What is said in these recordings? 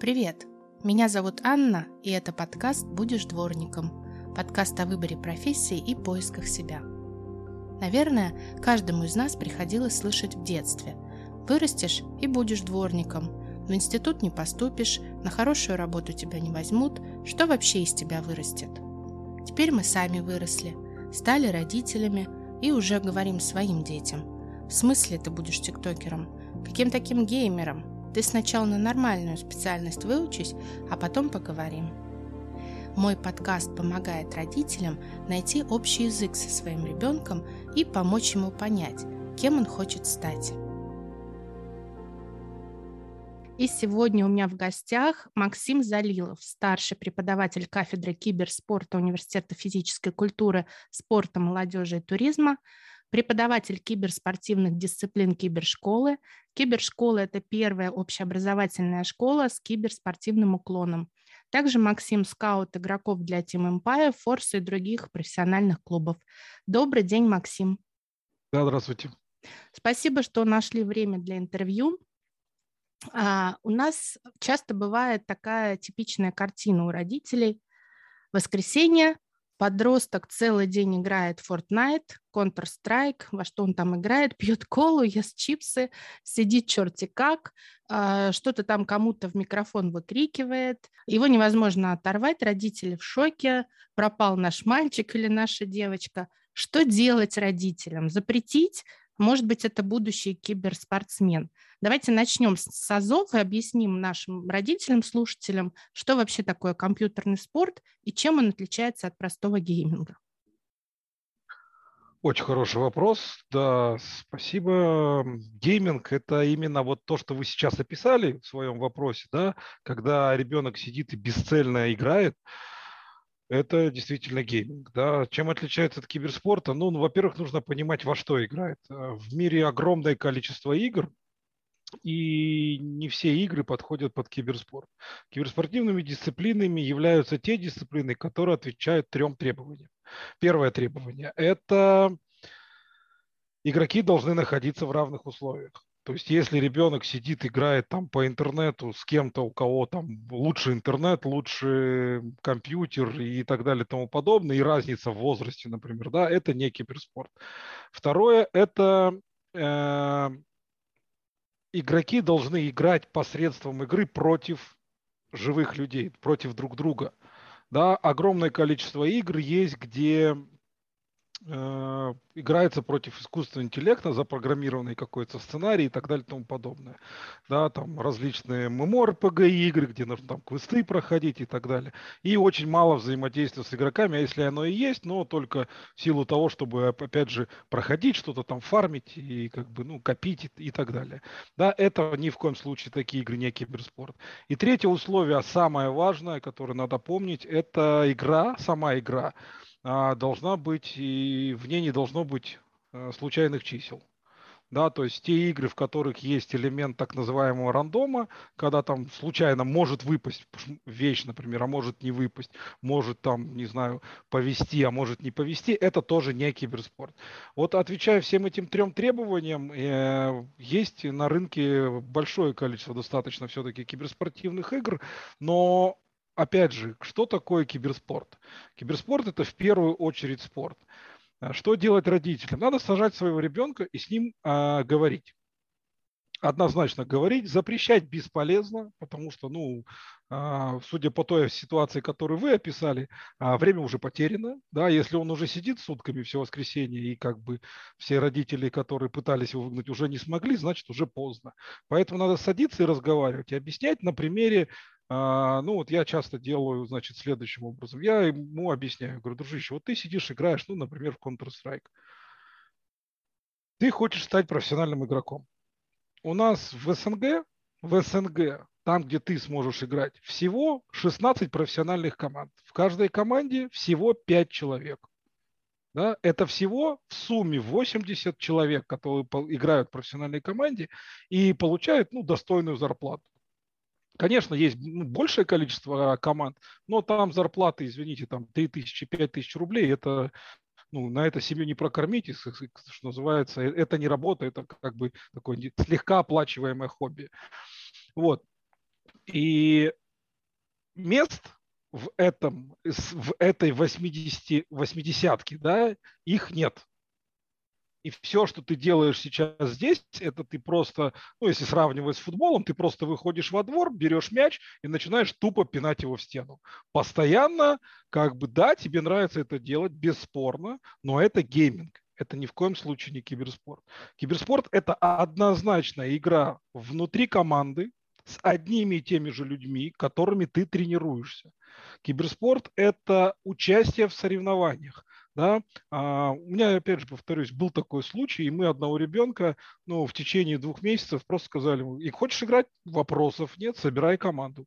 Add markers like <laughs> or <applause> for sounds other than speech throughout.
Привет! Меня зовут Анна, и это подкаст «Будешь дворником» – подкаст о выборе профессии и поисках себя. Наверное, каждому из нас приходилось слышать в детстве «Вырастешь и будешь дворником», в институт не поступишь, на хорошую работу тебя не возьмут, что вообще из тебя вырастет? Теперь мы сами выросли, стали родителями и уже говорим своим детям. В смысле ты будешь тиктокером? Каким таким геймером? Ты сначала на нормальную специальность выучись, а потом поговорим. Мой подкаст помогает родителям найти общий язык со своим ребенком и помочь ему понять, кем он хочет стать. И сегодня у меня в гостях Максим Залилов, старший преподаватель кафедры киберспорта Университета физической культуры, спорта, молодежи и туризма, преподаватель киберспортивных дисциплин кибершколы. Кибершкола – это первая общеобразовательная школа с киберспортивным уклоном. Также Максим – скаут игроков для Team Empire, Форса и других профессиональных клубов. Добрый день, Максим. Да, здравствуйте. Спасибо, что нашли время для интервью. А, у нас часто бывает такая типичная картина у родителей. Воскресенье, Подросток целый день играет Fortnite, Counter-Strike, во что он там играет, <laughs> пьет колу, ест чипсы, сидит черти как, а, что-то там кому-то в микрофон выкрикивает. Его невозможно оторвать, родители в шоке, пропал наш мальчик или наша девочка. Что делать родителям? Запретить? Может быть, это будущий киберспортсмен. Давайте начнем с азов и объясним нашим родителям, слушателям, что вообще такое компьютерный спорт и чем он отличается от простого гейминга. Очень хороший вопрос. Да, спасибо. Гейминг – это именно вот то, что вы сейчас описали в своем вопросе, да, когда ребенок сидит и бесцельно играет, это действительно гейминг. Да. Чем отличается от киберспорта? Ну, ну, во-первых, нужно понимать, во что играет. Э, в мире огромное количество игр, и не все игры подходят под киберспорт. Киберспортивными дисциплинами являются те дисциплины, которые отвечают трем требованиям. Первое требование – это игроки должны находиться в равных условиях. То есть, если ребенок сидит, играет там по интернету с кем-то, у кого там лучше интернет, лучше компьютер и так далее и тому подобное, и разница в возрасте, например, да, это не киберспорт. Второе – это э, игроки должны играть посредством игры против живых людей, против друг друга. Да, огромное количество игр есть, где Э, играется против искусственного интеллекта, запрограммированный какой-то сценарий и так далее и тому подобное. Да, там различные MMORPG игры, где нужно там квесты проходить и так далее. И очень мало взаимодействия с игроками, а если оно и есть, но только в силу того, чтобы, опять же, проходить что-то там, фармить и как бы, ну, копить и, и так далее. Да, это ни в коем случае такие игры не киберспорт. И третье условие, самое важное, которое надо помнить, это игра, сама игра а, должна быть, и в ней не должно быть э, случайных чисел. Да, то есть те игры, в которых есть элемент так называемого рандома, когда там случайно может выпасть вещь, например, а может не выпасть, может там, не знаю, повести, а может не повести, это тоже не киберспорт. Вот отвечая всем этим трем требованиям, э, есть на рынке большое количество достаточно все-таки киберспортивных игр, но опять же, что такое киберспорт? Киберспорт это в первую очередь спорт. А что делать родителям? Надо сажать своего ребенка и с ним а, говорить. Однозначно говорить, запрещать бесполезно, потому что, ну, а, судя по той ситуации, которую вы описали, а, время уже потеряно. Да, если он уже сидит сутками все воскресенье, и как бы все родители, которые пытались его выгнать, уже не смогли, значит, уже поздно. Поэтому надо садиться и разговаривать, и объяснять на примере ну вот я часто делаю, значит, следующим образом. Я ему объясняю, говорю, дружище, вот ты сидишь, играешь, ну, например, в Counter-Strike. Ты хочешь стать профессиональным игроком. У нас в СНГ, в СНГ, там, где ты сможешь играть, всего 16 профессиональных команд. В каждой команде всего 5 человек. Да, это всего в сумме 80 человек, которые играют в профессиональной команде и получают ну, достойную зарплату. Конечно, есть ну, большее количество команд, но там зарплаты, извините, там 3 тысячи, 5 тысяч рублей, это ну, на это семью не прокормить, что называется, э, это не работа, это как бы такое слегка оплачиваемое хобби. Вот. И мест в этом, в этой 80, 80 да, их нет. И все, что ты делаешь сейчас здесь, это ты просто, ну, если сравнивать с футболом, ты просто выходишь во двор, берешь мяч и начинаешь тупо пинать его в стену. Постоянно, как бы, да, тебе нравится это делать, бесспорно, но это гейминг. Это ни в коем случае не киберспорт. Киберспорт – это однозначная игра внутри команды с одними и теми же людьми, которыми ты тренируешься. Киберспорт – это участие в соревнованиях. Да? А, у меня, опять же, повторюсь, был такой случай, и мы одного ребенка ну, в течение двух месяцев просто сказали, и хочешь играть? Вопросов нет, собирай команду.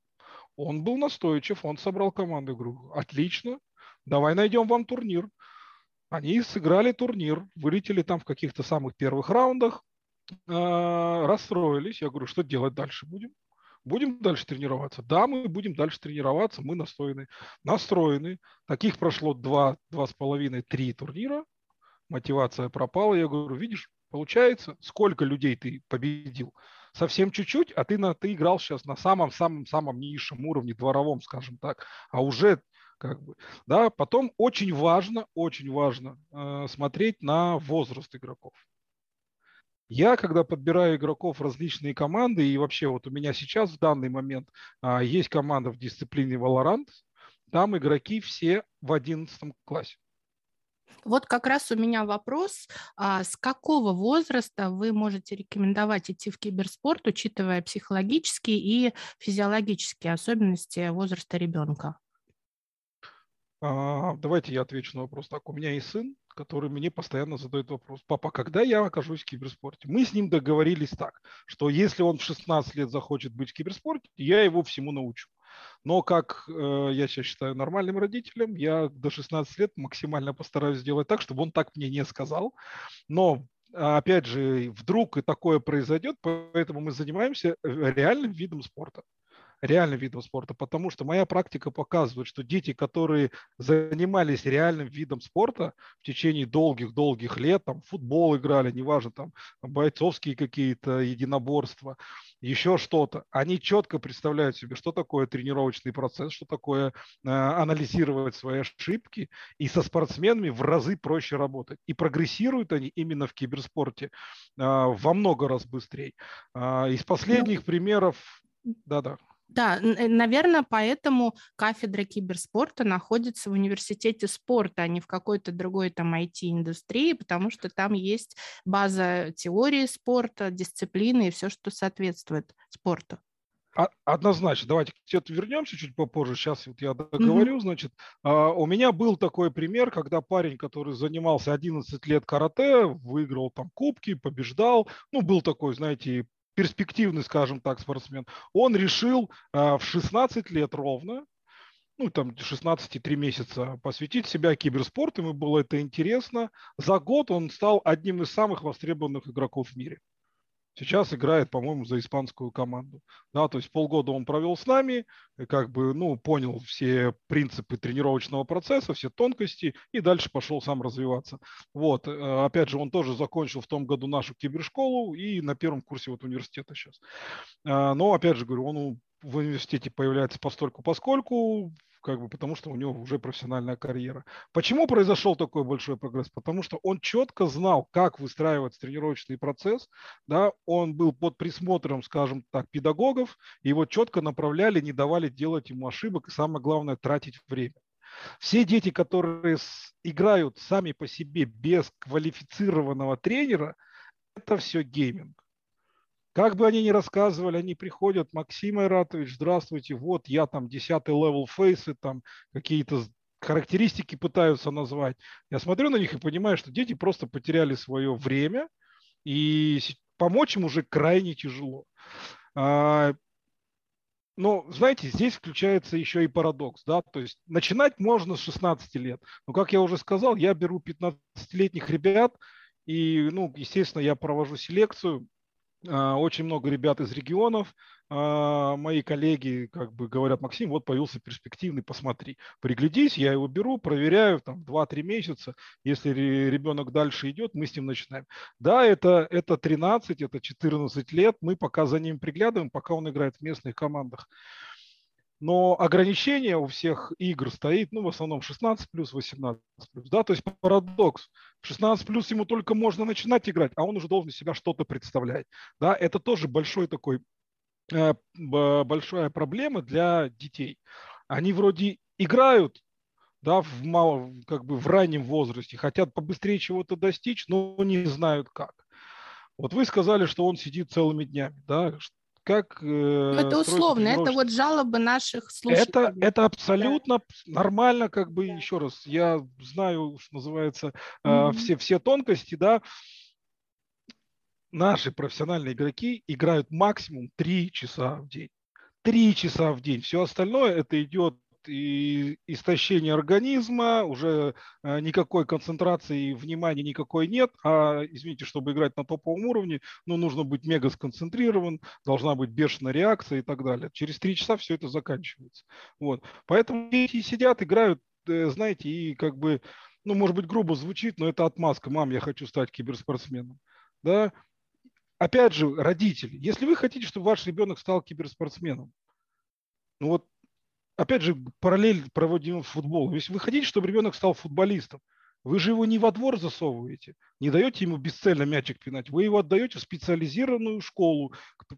Он был настойчив, он собрал команду. Говорю, отлично, давай найдем вам турнир. Они сыграли турнир, вылетели там в каких-то самых первых раундах, э, расстроились. Я говорю, что делать дальше будем? Будем дальше тренироваться? Да, мы будем дальше тренироваться, мы настроены. Настроены. Таких прошло два, два с половиной, три турнира. Мотивация пропала. Я говорю, видишь, получается, сколько людей ты победил? Совсем чуть-чуть, а ты, на, ты играл сейчас на самом-самом-самом низшем уровне, дворовом, скажем так. А уже как бы, да, потом очень важно, очень важно э, смотреть на возраст игроков. Я, когда подбираю игроков различные команды, и вообще вот у меня сейчас в данный момент а, есть команда в дисциплине Valorant, там игроки все в 11 классе. Вот как раз у меня вопрос, а с какого возраста вы можете рекомендовать идти в киберспорт, учитывая психологические и физиологические особенности возраста ребенка? А, давайте я отвечу на вопрос так. У меня есть сын, который мне постоянно задает вопрос. Папа, когда я окажусь в киберспорте? Мы с ним договорились так, что если он в 16 лет захочет быть в киберспорте, я его всему научу. Но как э, я сейчас считаю нормальным родителем, я до 16 лет максимально постараюсь сделать так, чтобы он так мне не сказал. Но опять же, вдруг и такое произойдет, поэтому мы занимаемся э, реальным видом спорта реальным видом спорта, потому что моя практика показывает, что дети, которые занимались реальным видом спорта в течение долгих-долгих лет, там футбол играли, неважно, там бойцовские какие-то единоборства, еще что-то, они четко представляют себе, что такое тренировочный процесс, что такое э, анализировать свои ошибки, и со спортсменами в разы проще работать. И прогрессируют они именно в киберспорте э, во много раз быстрее. Э, из последних ну, примеров, да-да. Да, э, наверное, поэтому кафедра киберспорта находится в университете спорта, а не в какой-то другой там IT-индустрии, потому что там есть база теории спорта, дисциплины и все, что соответствует спорту. Однозначно. Давайте к вернемся чуть попозже. Сейчас вот я договорю. Mm-hmm. Значит, а, у меня был такой пример, когда парень, который занимался 11 лет карате, выиграл там кубки, побеждал. Ну, был такой, знаете, перспективный, скажем так, спортсмен, он решил э, в 16 лет ровно, ну, там 16 3 месяца посвятить себя киберспорту, ему было это интересно. За год он стал одним из самых востребованных игроков в мире. Сейчас играет, по-моему, за испанскую команду. Да, то есть полгода он провел с нами, как бы, ну, понял все принципы тренировочного процесса, все тонкости, и дальше пошел сам развиваться. Вот, э, опять же, он тоже закончил в том году нашу кибершколу и на первом курсе вот университета сейчас. Э, но, опять же, говорю, он в университете появляется постольку поскольку, как бы потому что у него уже профессиональная карьера. Почему произошел такой большой прогресс? Потому что он четко знал, как выстраивать тренировочный процесс, да, он был под присмотром, скажем так, педагогов, его четко направляли, не давали делать ему ошибок, и самое главное, тратить время. Все дети, которые играют сами по себе без квалифицированного тренера, это все гейминг. Как бы они ни рассказывали, они приходят, Максим Айратович, здравствуйте, вот я там 10 level Faceit, там какие-то характеристики пытаются назвать. Я смотрю на них и понимаю, что дети просто потеряли свое время, и помочь им уже крайне тяжело. А, но, знаете, здесь включается еще и парадокс, да, то есть начинать можно с 16 лет. Но, как я уже сказал, я беру 15-летних ребят, и, ну, естественно, я провожу селекцию, очень много ребят из регионов, а, мои коллеги как бы говорят, Максим, вот появился перспективный, посмотри. Приглядись, я его беру, проверяю, там 2-3 месяца. Если ребенок дальше идет, мы с ним начинаем. Да, это, это 13, это 14 лет, мы пока за ним приглядываем, пока он играет в местных командах. Но ограничение у всех игр стоит, ну, в основном 16 плюс, 18 плюс, да, то есть парадокс. 16 плюс ему только можно начинать играть, а он уже должен себя что-то представлять, да, это тоже большой такой, э, большая проблема для детей. Они вроде играют, да, в, мало, как бы в раннем возрасте, хотят побыстрее чего-то достичь, но не знают как. Вот вы сказали, что он сидит целыми днями, да, как... Э, это условно, это вот жалобы наших слушателей. Это, это абсолютно нормально, как бы, да. еще раз, я знаю, что называется, mm-hmm. э, все, все тонкости, да, наши профессиональные игроки играют максимум 3 часа в день. Три часа в день. Все остальное это идет и истощение организма, уже э, никакой концентрации внимания никакой нет, а, извините, чтобы играть на топовом уровне, ну, нужно быть мега сконцентрирован, должна быть бешеная реакция и так далее. Через три часа все это заканчивается. Вот. Поэтому дети сидят, играют, э, знаете, и как бы, ну, может быть, грубо звучит, но это отмазка. Мам, я хочу стать киберспортсменом. Да? Опять же, родители, если вы хотите, чтобы ваш ребенок стал киберспортсменом, ну вот опять же, параллель проводим в футбол. Если вы хотите, чтобы ребенок стал футболистом, вы же его не во двор засовываете, не даете ему бесцельно мячик пинать, вы его отдаете в специализированную школу,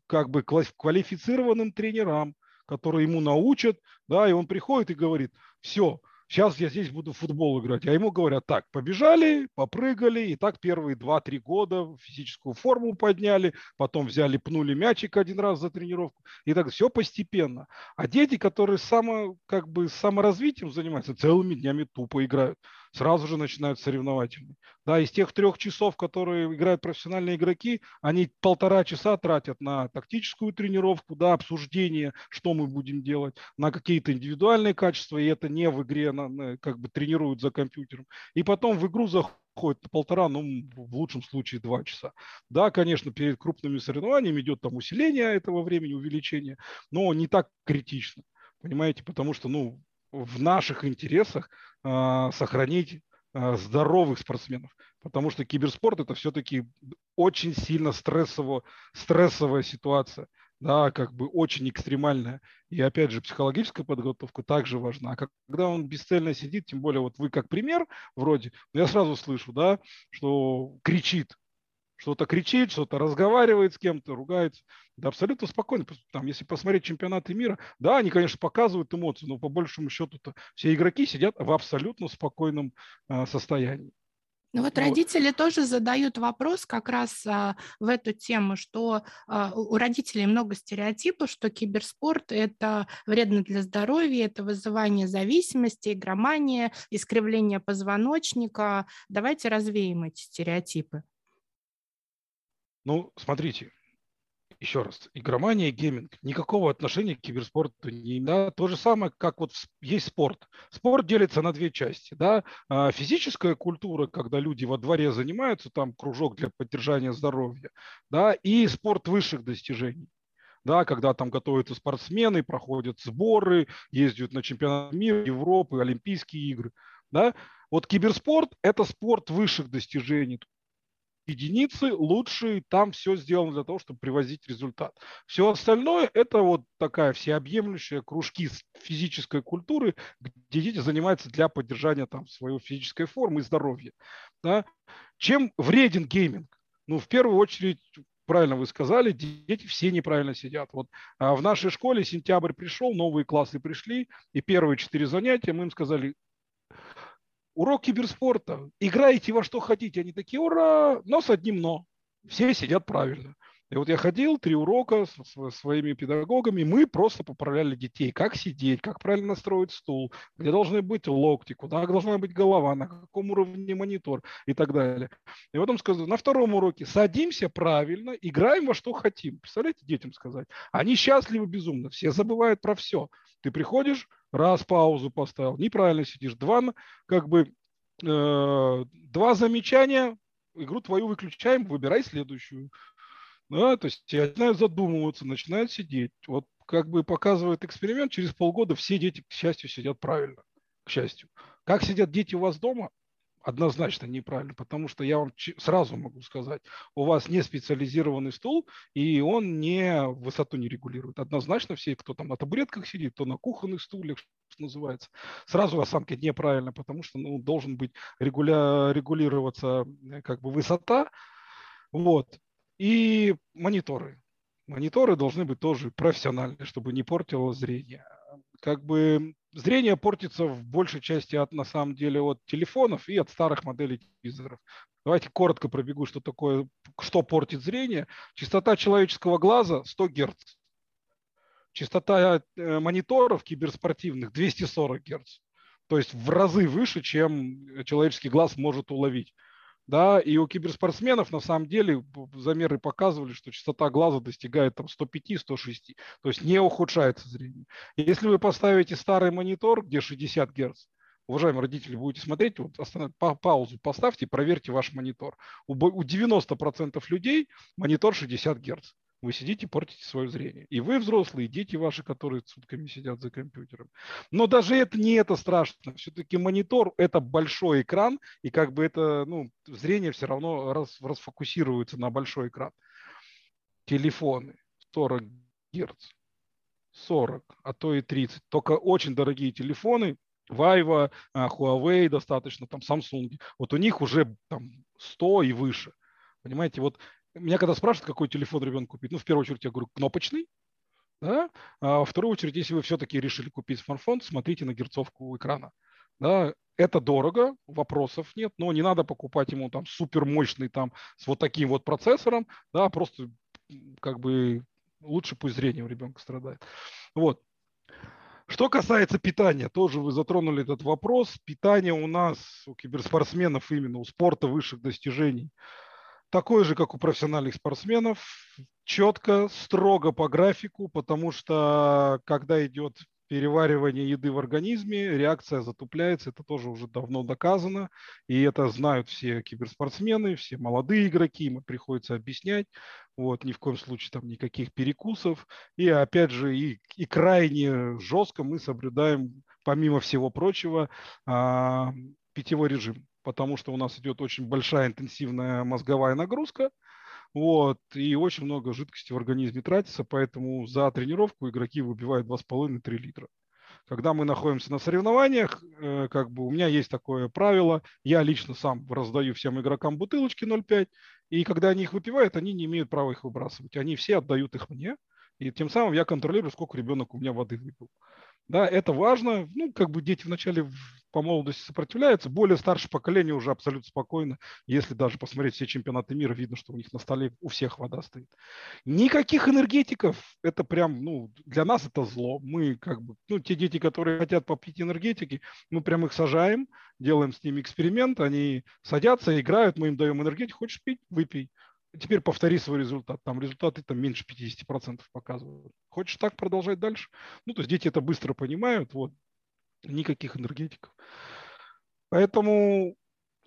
как бы квалифицированным тренерам, которые ему научат, да, и он приходит и говорит, все, сейчас я здесь буду в футбол играть. А ему говорят, так, побежали, попрыгали, и так первые 2-3 года физическую форму подняли, потом взяли, пнули мячик один раз за тренировку, и так все постепенно. А дети, которые само, как бы саморазвитием занимаются, целыми днями тупо играют сразу же начинают соревновательный. Да, из тех трех часов, которые играют профессиональные игроки, они полтора часа тратят на тактическую тренировку, да, обсуждение, что мы будем делать, на какие-то индивидуальные качества, и это не в игре, на, как бы тренируют за компьютером. И потом в игру заходит полтора, ну, в лучшем случае два часа. Да, конечно, перед крупными соревнованиями идет там усиление этого времени, увеличение, но не так критично. Понимаете, потому что, ну, в наших интересах сохранить э, здоровых спортсменов, потому что киберспорт это все-таки очень сильно стрессово, стрессовая ситуация, да, как бы очень экстремальная. И опять же, психологическая подготовка также важна. А когда он бесцельно сидит, тем более вот вы как пример вроде, я сразу слышу, да, что кричит, что-то кричит, что-то разговаривает с кем-то, ругается. Да абсолютно спокойно. Там, если посмотреть чемпионаты мира, да, они, конечно, показывают эмоции, но по большему счету-то все игроки сидят в абсолютно спокойном э, состоянии. Ну вот, вот родители тоже задают вопрос как раз а, в эту тему, что а, у родителей много стереотипов, что киберспорт это вредно для здоровья, это вызывание зависимости, игромания, искривление позвоночника. Давайте развеем эти стереотипы. Ну, смотрите, еще раз, игромания и гейминг никакого отношения к киберспорту не имеют. Да? То же самое, как вот есть спорт. Спорт делится на две части. Да? А, физическая культура, когда люди во дворе занимаются, там кружок для поддержания здоровья, да? и спорт высших достижений. Да, когда там готовятся спортсмены, проходят сборы, ездят на чемпионат мира, Европы, Олимпийские игры. Да? Вот киберспорт – это спорт высших достижений единицы лучшие, там все сделано для того, чтобы привозить результат. Все остальное это вот такая всеобъемлющая кружки физической культуры, где дети занимаются для поддержания там своей физической формы и здоровья. Да? Чем вреден гейминг? Ну, в первую очередь, правильно вы сказали, дети все неправильно сидят. Вот а в нашей школе сентябрь пришел, новые классы пришли, и первые четыре занятия мы им сказали, урок киберспорта. Играете во что хотите. Они такие, ура, но с одним но. Все сидят правильно. И вот я ходил, три урока с своими педагогами, мы просто поправляли детей, как сидеть, как правильно настроить стул, где должны быть локти, куда должна быть голова, на каком уровне монитор и так далее. И потом сказал, на втором уроке садимся правильно, играем во что хотим. Представляете, детям сказать. Они счастливы безумно, все забывают про все. Ты приходишь, раз паузу поставил, неправильно сидишь, два, как бы, э, два замечания, игру твою выключаем, выбирай следующую. Да, то есть я начинаю задумываться, начинают сидеть. Вот как бы показывает эксперимент, через полгода все дети, к счастью, сидят правильно. К счастью. Как сидят дети у вас дома? Однозначно неправильно, потому что я вам сразу могу сказать, у вас не специализированный стул, и он не высоту не регулирует. Однозначно все, кто там на табуретках сидит, то на кухонных стульях, что называется, сразу осанка неправильно, потому что ну, должен быть регуля, регулироваться э, как бы высота. Вот. И мониторы. Мониторы должны быть тоже профессиональные, чтобы не портило зрение. Как бы зрение портится в большей части от, на самом деле, от телефонов и от старых моделей телевизоров. Давайте коротко пробегу, что такое, что портит зрение. Частота человеческого глаза 100 Гц. Частота э, мониторов киберспортивных 240 Гц. То есть в разы выше, чем человеческий глаз может уловить. Да, и у киберспортсменов на самом деле замеры показывали, что частота глаза достигает там 105-106, то есть не ухудшается зрение. Если вы поставите старый монитор, где 60 Гц, уважаемые родители, будете смотреть, вот па паузу поставьте, проверьте ваш монитор. У, у 90% людей монитор 60 Гц вы сидите, портите свое зрение. И вы взрослые, и дети ваши, которые сутками сидят за компьютером. Но даже это не это страшно. Все-таки монитор – это большой экран, и как бы это, ну, зрение все равно рас, расфокусируется на большой экран. Телефоны 40 Гц, 40, а то и 30. Только очень дорогие телефоны, Vivo, а, Huawei достаточно, там Samsung. Вот у них уже там 100 и выше. Понимаете, вот меня когда спрашивают, какой телефон ребенку купить, ну, в первую очередь я говорю, кнопочный, да? а во вторую очередь, если вы все-таки решили купить смартфон, смотрите на герцовку экрана. Да? Это дорого, вопросов нет, но не надо покупать ему там супер мощный там с вот таким вот процессором, да, просто как бы лучше пусть зрение у ребенка страдает. Вот. Что касается питания, тоже вы затронули этот вопрос. Питание у нас, у киберспортсменов именно, у спорта высших достижений – такой же, как у профессиональных спортсменов, четко, строго по графику, потому что когда идет переваривание еды в организме, реакция затупляется, это тоже уже давно доказано, и это знают все киберспортсмены, все молодые игроки, им приходится объяснять, вот, ни в коем случае там никаких перекусов, и опять же, и, и крайне жестко мы соблюдаем, помимо всего прочего, а, питьевой режим потому что у нас идет очень большая интенсивная мозговая нагрузка, вот, и очень много жидкости в организме тратится, поэтому за тренировку игроки выбивают 2,5-3 литра. Когда мы находимся на соревнованиях, э, как бы у меня есть такое правило, я лично сам раздаю всем игрокам бутылочки 0,5, и когда они их выпивают, они не имеют права их выбрасывать. Они все отдают их мне, и тем самым я контролирую, сколько ребенок у меня воды выпил. Да, это важно. Ну, как бы дети вначале по молодости сопротивляются. Более старшее поколение уже абсолютно спокойно. Если даже посмотреть все чемпионаты мира, видно, что у них на столе у всех вода стоит. Никаких энергетиков. Это прям, ну, для нас это зло. Мы как бы, ну, те дети, которые хотят попить энергетики, мы прям их сажаем, делаем с ними эксперимент. Они садятся, играют, мы им даем энергетик. Хочешь пить? Выпей. Теперь повтори свой результат. Там результаты там меньше 50% показывают. Хочешь так продолжать дальше? Ну, то есть дети это быстро понимают. Вот. Никаких энергетиков. Поэтому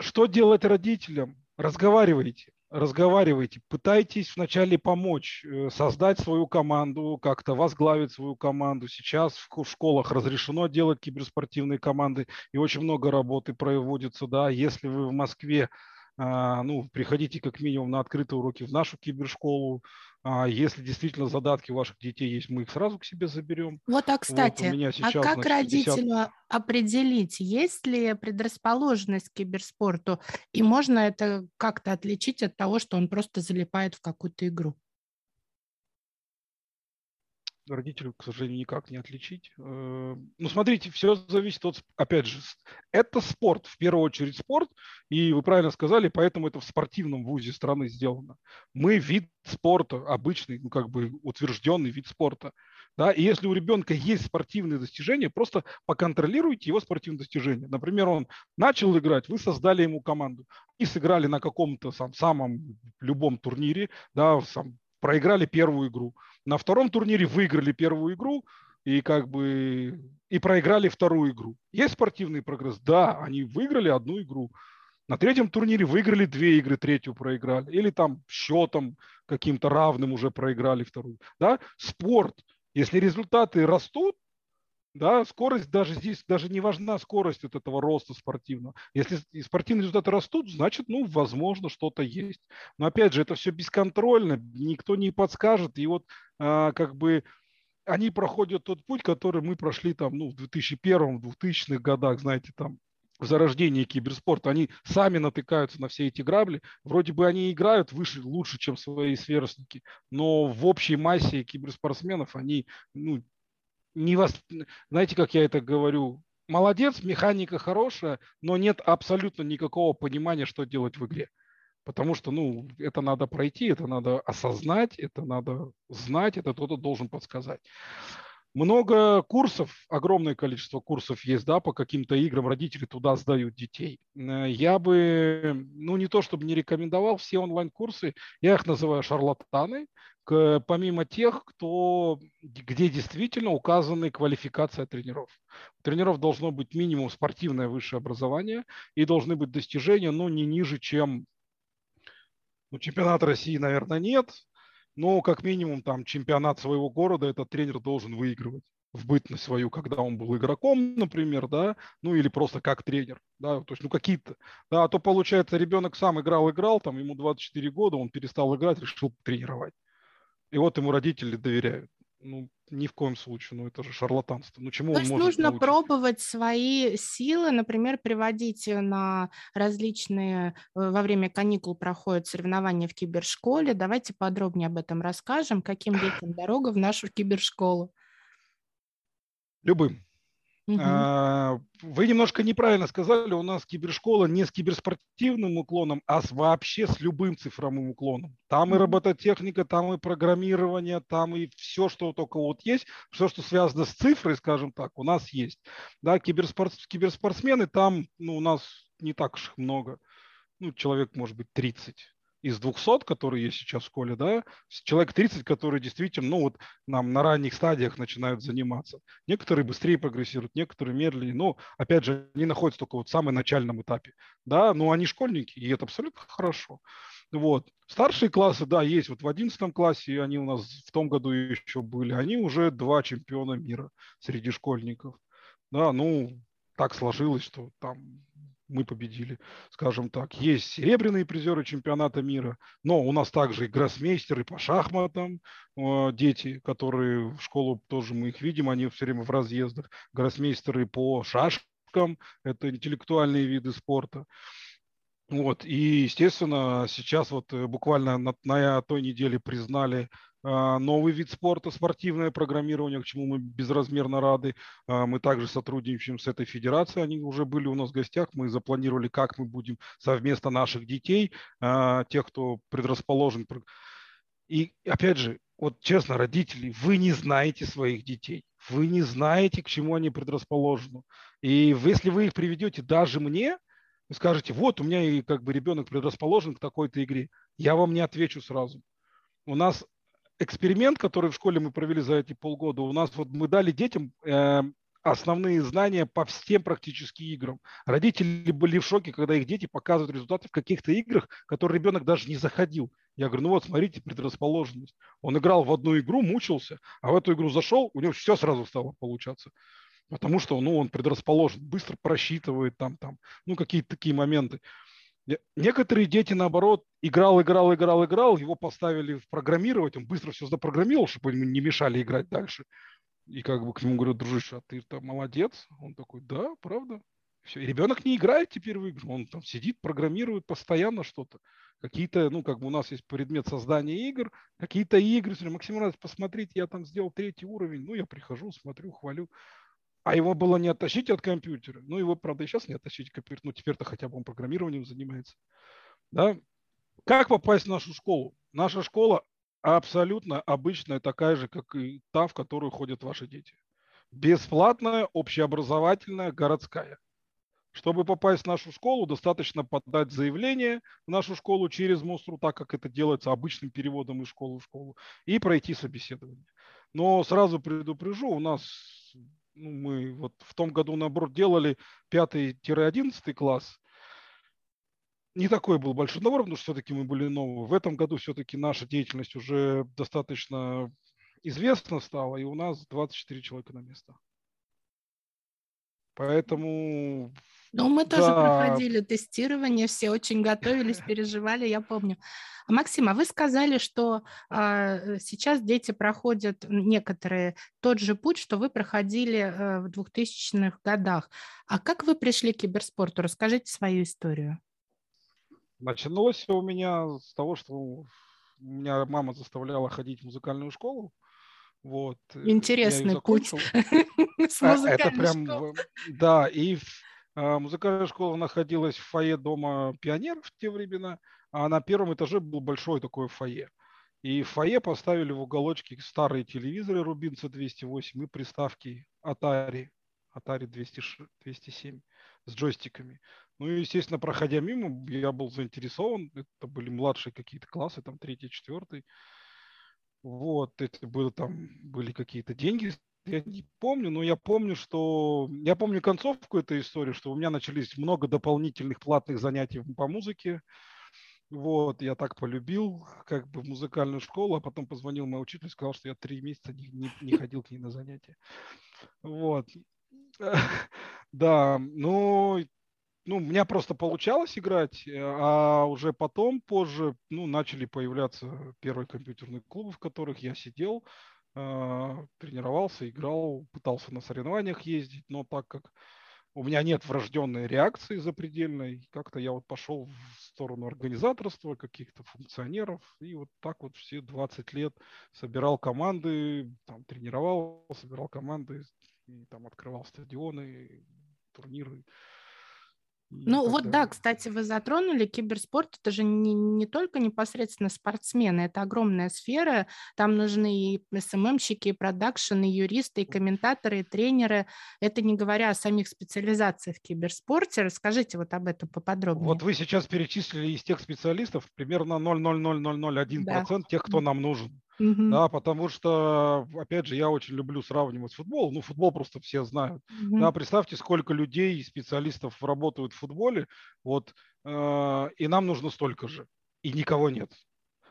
что делать родителям? Разговаривайте. Разговаривайте, пытайтесь вначале помочь, э, создать свою команду, как-то возглавить свою команду. Сейчас в школах разрешено делать киберспортивные команды, и очень много работы проводится. Да. Если вы в Москве ну, приходите как минимум на открытые уроки в нашу кибершколу. А, если действительно задатки ваших детей есть, мы их сразу к себе заберем. Вот, а кстати, вот сейчас, а как значит, родителю 50... определить, есть ли предрасположенность к киберспорту, и можно это как-то отличить от того, что он просто залипает в какую-то игру? Родителю, к сожалению, никак не отличить. Э, ну, смотрите, все зависит от, опять же, это спорт, в первую очередь спорт, и вы правильно сказали, поэтому это в спортивном вузе страны сделано. Мы вид спорта, обычный, ну, как бы утвержденный вид спорта. Да? И если у ребенка есть спортивные достижения, просто поконтролируйте его спортивные достижения. Например, он начал играть, вы создали ему команду и сыграли на каком-то сам, самом любом турнире, да, сам, проиграли первую игру. На втором турнире выиграли первую игру и как бы и проиграли вторую игру. Есть спортивный прогресс? Да, они выиграли одну игру. На третьем турнире выиграли две игры, третью проиграли. Или там счетом каким-то равным уже проиграли вторую. Да? Спорт. Если результаты растут, да, скорость даже здесь, даже не важна скорость от этого роста спортивного. Если спортивные результаты растут, значит, ну, возможно, что-то есть. Но опять же, это все бесконтрольно, никто не подскажет. И вот а, как бы они проходят тот путь, который мы прошли там, ну, в 2001-2000-х годах, знаете, там, в зарождении киберспорта, они сами натыкаются на все эти грабли. Вроде бы они играют выше, лучше, чем свои сверстники, но в общей массе киберспортсменов они ну, не вас, знаете, как я это говорю, молодец, механика хорошая, но нет абсолютно никакого понимания, что делать в игре. Потому что, ну, это надо пройти, это надо осознать, это надо знать, это кто-то должен подсказать. Много курсов, огромное количество курсов есть, да, по каким-то играм родители туда сдают детей. Э, я бы, ну не то чтобы не рекомендовал, все онлайн-курсы, я их называю шарлатаны, к, помимо тех, кто, где действительно указаны квалификация тренеров. У тренеров должно быть минимум спортивное высшее образование и должны быть достижения, но не ниже, чем ну, чемпионат России, наверное, нет, но как минимум там чемпионат своего города этот тренер должен выигрывать в бытность свою, когда он был игроком, например, да, ну или просто как тренер, да, то есть, ну какие-то, да, а то получается ребенок сам играл-играл, там ему 24 года, он перестал играть, решил тренировать. И вот ему родители доверяют. Ну, ни в коем случае, ну это же шарлатанство. Ну чему То он есть может нужно научить? пробовать свои силы, например, приводить на различные, э, во время каникул проходят соревнования в кибершколе. Давайте подробнее об этом расскажем. Каким <laughs> детям дорога в нашу кибершколу? Любым. А, Вы немножко неправильно сказали, у нас кибершкола не с киберспортивным уклоном, а с вообще с любым цифровым уклоном. Там и робототехника, там и программирование, там и все, что только вот есть, все, что связано с цифрой, скажем так, у нас есть. Да, киберспорт, киберспортсмены там, ну, у нас не так уж много. Ну, человек, может быть, 30 из 200, которые есть сейчас в школе, да, человек 30, которые действительно, ну вот нам на ранних стадиях начинают заниматься. Некоторые быстрее прогрессируют, некоторые медленнее, но опять же, они находятся только вот в самом начальном этапе, да, но они школьники, и это абсолютно хорошо. Вот. Старшие классы, да, есть. Вот в 11 классе они у нас в том году еще были. Они уже два чемпиона мира среди школьников. Да, ну, так сложилось, что там мы победили, скажем так. Есть серебряные призеры чемпионата мира, но у нас также и гроссмейстеры по шахматам, э, дети, которые в школу тоже мы их видим, они все время в разъездах, гроссмейстеры по шашкам, это интеллектуальные виды спорта. Вот, и, естественно, сейчас вот э, буквально на, на той неделе признали новый вид спорта, спортивное программирование, к чему мы безразмерно рады. А, мы также сотрудничаем с этой федерацией, они уже были у нас в гостях, мы запланировали, как мы будем совместно наших детей, а, тех, кто предрасположен. И опять же, вот честно, родители, вы не знаете своих детей, вы не знаете, к чему они предрасположены. И если вы их приведете даже мне, вы скажете, вот у меня и как бы ребенок предрасположен к такой-то игре, я вам не отвечу сразу. У нас эксперимент, который в школе мы провели за эти полгода, у нас вот мы дали детям э, основные знания по всем практически играм. Родители были в шоке, когда их дети показывают результаты в каких-то играх, которые ребенок даже не заходил. Я говорю, ну вот смотрите, предрасположенность. Он играл в одну игру, мучился, а в эту игру зашел, у него все сразу стало получаться. Потому что ну, он предрасположен, быстро просчитывает там, там, ну какие-то такие моменты. Некоторые дети, наоборот, играл, играл, играл, играл, его поставили программировать, он быстро все запрограммировал, чтобы ему не мешали играть дальше. И как бы к нему говорю, дружище, а ты там молодец? Он такой, да, правда. Все. И ребенок не играет теперь в игры, он там сидит, программирует постоянно что-то. Какие-то, ну, как бы у нас есть предмет создания игр, какие-то игры. Максим раз посмотрите, я там сделал третий уровень, ну, я прихожу, смотрю, хвалю. А его было не оттащить от компьютера. Ну, его, правда, и сейчас не оттащить от. Ну, теперь-то хотя бы он программированием занимается. Да? Как попасть в нашу школу? Наша школа абсолютно обычная, такая же, как и та, в которую ходят ваши дети. Бесплатная, общеобразовательная, городская. Чтобы попасть в нашу школу, достаточно подать заявление в нашу школу через МОСРУ, так как это делается обычным переводом из школы в школу, и пройти собеседование. Но сразу предупрежу, у нас ну, мы вот в том году, наоборот, делали 5-11 класс. не такой был большой набор, потому что все-таки мы были новые. В этом году все-таки наша деятельность уже достаточно известна стала, и у нас 24 человека на место. Поэтому... Ну, мы тоже да. проходили тестирование, все очень готовились, переживали, я помню. Максим, а вы сказали, что а, сейчас дети проходят некоторые тот же путь, что вы проходили а, в 2000-х годах. А как вы пришли к киберспорту? Расскажите свою историю. Началось у меня с того, что у меня мама заставляла ходить в музыкальную школу. Вот. Э, Интересный путь <laughs> с а, Это прям, да, и а, музыкальная школа находилась в фойе дома пионеров в те времена, а на первом этаже был большой такой фойе. И в фойе поставили в уголочке старые телевизоры Rubin C208 и приставки Atari, Atari 200, 207 с джойстиками. Ну и, естественно, проходя мимо, я был заинтересован. Это были младшие какие-то классы, там третий, четвертый. Вот, это было там, были какие-то деньги, я не помню, но я помню, что... Я помню концовку этой истории, что у меня начались много дополнительных платных занятий по музыке. Вот, я так полюбил, как бы, музыкальную школу, а потом позвонил мой учитель и сказал, что я три месяца не, не, не ходил к ней на занятия. Вот. <laughs> Да, ну, ну, у меня просто получалось играть, э, а уже потом, позже, ну, начали появляться первые компьютерные клубы, в которых я сидел, э, тренировался, играл, пытался на соревнованиях ездить, но так как у меня нет врожденной реакции запредельной, как-то я вот пошел в сторону организаторства, каких-то функционеров, и вот так вот все 20 лет собирал команды, там, тренировал, собирал команды, и там открывал стадионы, турниры. Ну вот да, кстати, вы затронули киберспорт, это же не, не только непосредственно спортсмены, это огромная сфера, там нужны и СММщики, и продакшн, и юристы, и комментаторы, и тренеры, это не говоря о самих специализациях в киберспорте, расскажите вот об этом поподробнее. Вот вы сейчас перечислили из тех специалистов примерно 0,00001% да. тех, кто нам нужен. Угу. Да, потому что, опять же, я очень люблю сравнивать футбол. Ну, футбол просто все знают. Угу. Да, представьте, сколько людей, специалистов работают в футболе, вот, э, и нам нужно столько же, и никого нет.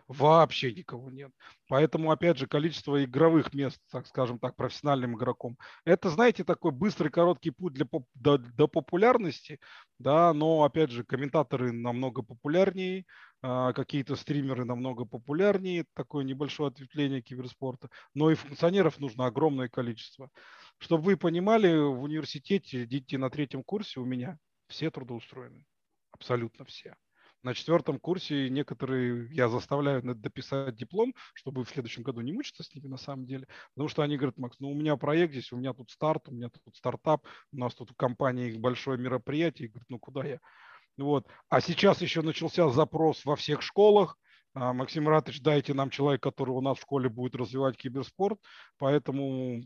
Вообще никого нет. Поэтому, опять же, количество игровых мест, так скажем так, профессиональным игроком, это, знаете, такой быстрый, короткий путь для, до, до популярности, да, но, опять же, комментаторы намного популярнее, а, какие-то стримеры намного популярнее, такое небольшое ответвление киберспорта, но и функционеров нужно огромное количество. Чтобы вы понимали, в университете дети на третьем курсе у меня все трудоустроены, абсолютно все. На четвертом курсе некоторые я заставляю дописать диплом, чтобы в следующем году не мучиться с ними на самом деле. Потому что они говорят, Макс, ну у меня проект здесь, у меня тут старт, у меня тут стартап, у нас тут в компании большое мероприятие. И говорят, ну куда я? Вот. А сейчас еще начался запрос во всех школах. А, Максим Ратович, дайте нам человека, который у нас в школе будет развивать киберспорт. Поэтому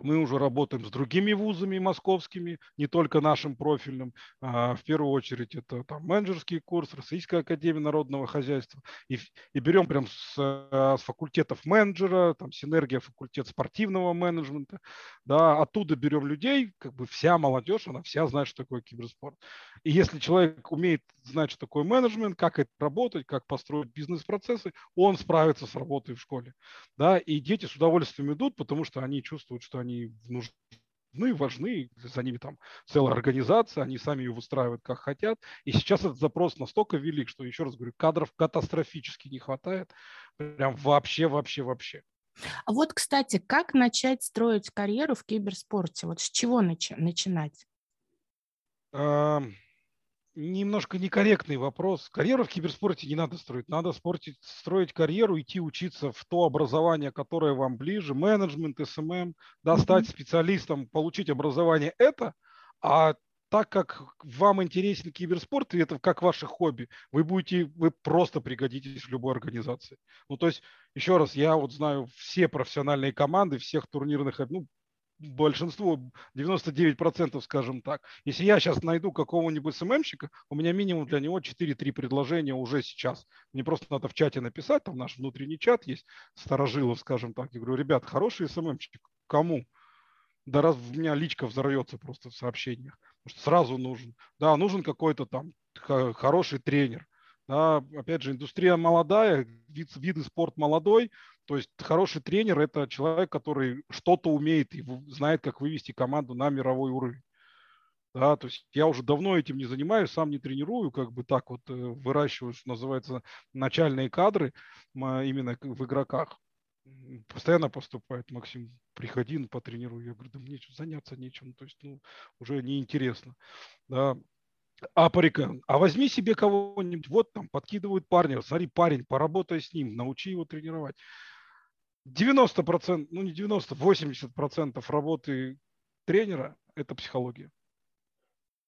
мы уже работаем с другими вузами московскими, не только нашим профильным. А, в первую очередь это там, менеджерский курс, Российская академия народного хозяйства. И, и берем прям с, с факультетов менеджера, там синергия факультет спортивного менеджмента. Да, оттуда берем людей, как бы вся молодежь, она вся знает, что такое киберспорт. И если человек умеет знать, что такое менеджмент, как это работать, как построить бизнес-процессы, он справится с работой в школе. Да, и дети с удовольствием идут, потому что они чувствуют, что они они нужны, важны, за ними там целая организация, они сами ее выстраивают как хотят. И сейчас этот запрос настолько велик, что, еще раз говорю, кадров катастрофически не хватает. Прям вообще, вообще, вообще. А вот, кстати, как начать строить карьеру в киберспорте? Вот с чего начи- начинать? Немножко некорректный вопрос. Карьеру в киберспорте не надо строить. Надо спортить, строить карьеру, идти учиться в то образование, которое вам ближе, менеджмент, SMM, да, mm-hmm. стать специалистом, получить образование это, а так как вам интересен киберспорт, и это как ваше хобби, вы будете, вы просто пригодитесь в любой организации. Ну, то есть, еще раз, я вот знаю все профессиональные команды, всех турнирных, ну, большинство, 99%, скажем так. Если я сейчас найду какого-нибудь СММщика, у меня минимум для него 4-3 предложения уже сейчас. Мне просто надо в чате написать, там наш внутренний чат есть, старожилов, скажем так. Я говорю, ребят, хороший СММщик, кому? Да раз у меня личка взорвется просто в сообщениях. что сразу нужен. Да, нужен какой-то там хороший тренер. Да, опять же, индустрия молодая, вид, виды спорт молодой, то есть хороший тренер – это человек, который что-то умеет и знает, как вывести команду на мировой уровень. Да, то есть я уже давно этим не занимаюсь, сам не тренирую, как бы так вот э, выращиваю, что называется, начальные кадры именно в игроках. Постоянно поступает, Максим, приходи, ну, потренируй. Я говорю, да мне что, заняться нечем, то есть, ну, уже неинтересно. Да. А парика, а возьми себе кого-нибудь, вот там подкидывают парня, смотри, парень, поработай с ним, научи его тренировать. 90%, ну не 90, 80% работы тренера – это психология.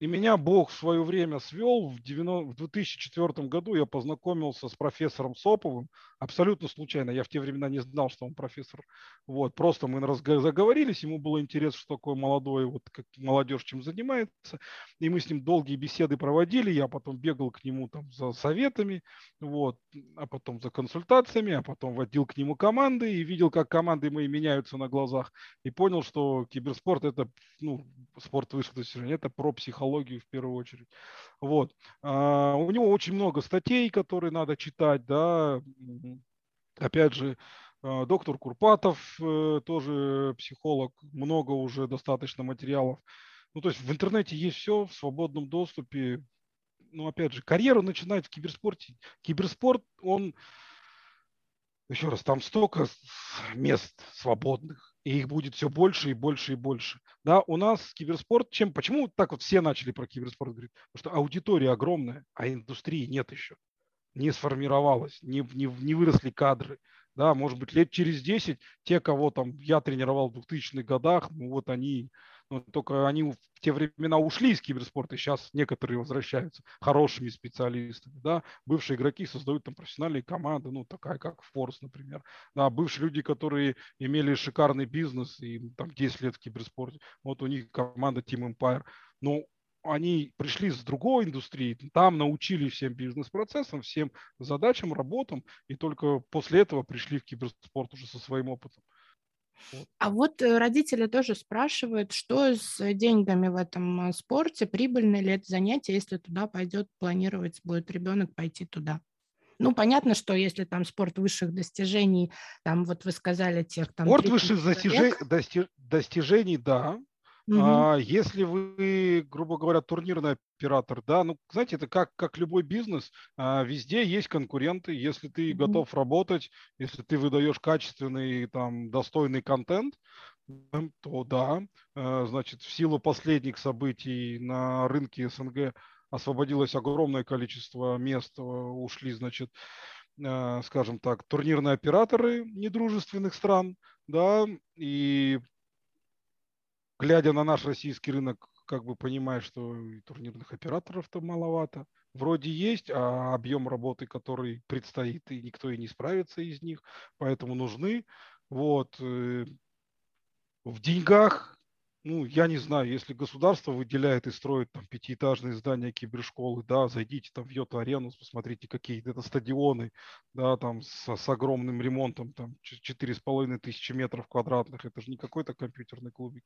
И меня Бог в свое время свел. В, 90, в 2004 году я познакомился с профессором Соповым. Абсолютно случайно. Я в те времена не знал, что он профессор. Вот, просто мы заговорились. Ему было интересно, что такое молодой, вот как молодежь чем занимается. И мы с ним долгие беседы проводили. Я потом бегал к нему там за советами, вот, а потом за консультациями, а потом водил к нему команды и видел, как команды мои меняются на глазах. И понял, что киберспорт это, ну, спорт высшего достижения, это про психологию в первую очередь. Вот. А, у него очень много статей, которые надо читать, да. Опять же, а, доктор Курпатов, э, тоже психолог, много уже достаточно материалов. Ну, то есть в интернете есть все в свободном доступе. Ну, опять же, карьеру начинать в киберспорте. Киберспорт, он, еще раз, там столько мест свободных и их будет все больше и больше и больше. Да, у нас киберспорт, чем, почему так вот все начали про киберспорт говорить? Потому что аудитория огромная, а индустрии нет еще. Не сформировалась, не, не, не выросли кадры. Да, может быть, лет через 10 те, кого там я тренировал в 2000-х годах, ну вот они но только они в те времена ушли из киберспорта, и сейчас некоторые возвращаются хорошими специалистами. Да? Бывшие игроки создают там профессиональные команды, ну, такая как Форс, например. Да, бывшие люди, которые имели шикарный бизнес и там 10 лет в киберспорте, вот у них команда Team Empire. Но они пришли с другой индустрии, там научили всем бизнес-процессам, всем задачам, работам, и только после этого пришли в киберспорт уже со своим опытом. А вот э, родители тоже спрашивают, что с деньгами в этом э, спорте, прибыльно ли это занятие, если туда пойдет, планировать будет ребенок пойти туда. Ну, понятно, что если там спорт высших достижений, там вот вы сказали тех там... Спорт высших достижений, достижений, да, Угу. А если вы, грубо говоря, турнирный оператор, да, ну, знаете, это как, как любой бизнес, а, везде есть конкуренты. Если ты угу. готов работать, если ты выдаешь качественный, там, достойный контент, то да, а, значит, в силу последних событий на рынке СНГ освободилось огромное количество мест, а, ушли, значит, а, скажем так, турнирные операторы недружественных стран, да, и глядя на наш российский рынок, как бы понимаешь, что и турнирных операторов-то маловато. Вроде есть, а объем работы, который предстоит, и никто и не справится из них, поэтому нужны. Вот. Э, в деньгах ну, я не знаю, если государство выделяет и строит там пятиэтажные здания кибершколы, да, зайдите там в Йота-арену, посмотрите, какие это стадионы, да, там с, с огромным ремонтом, там четыре с половиной тысячи метров квадратных, это же не какой-то компьютерный клубик.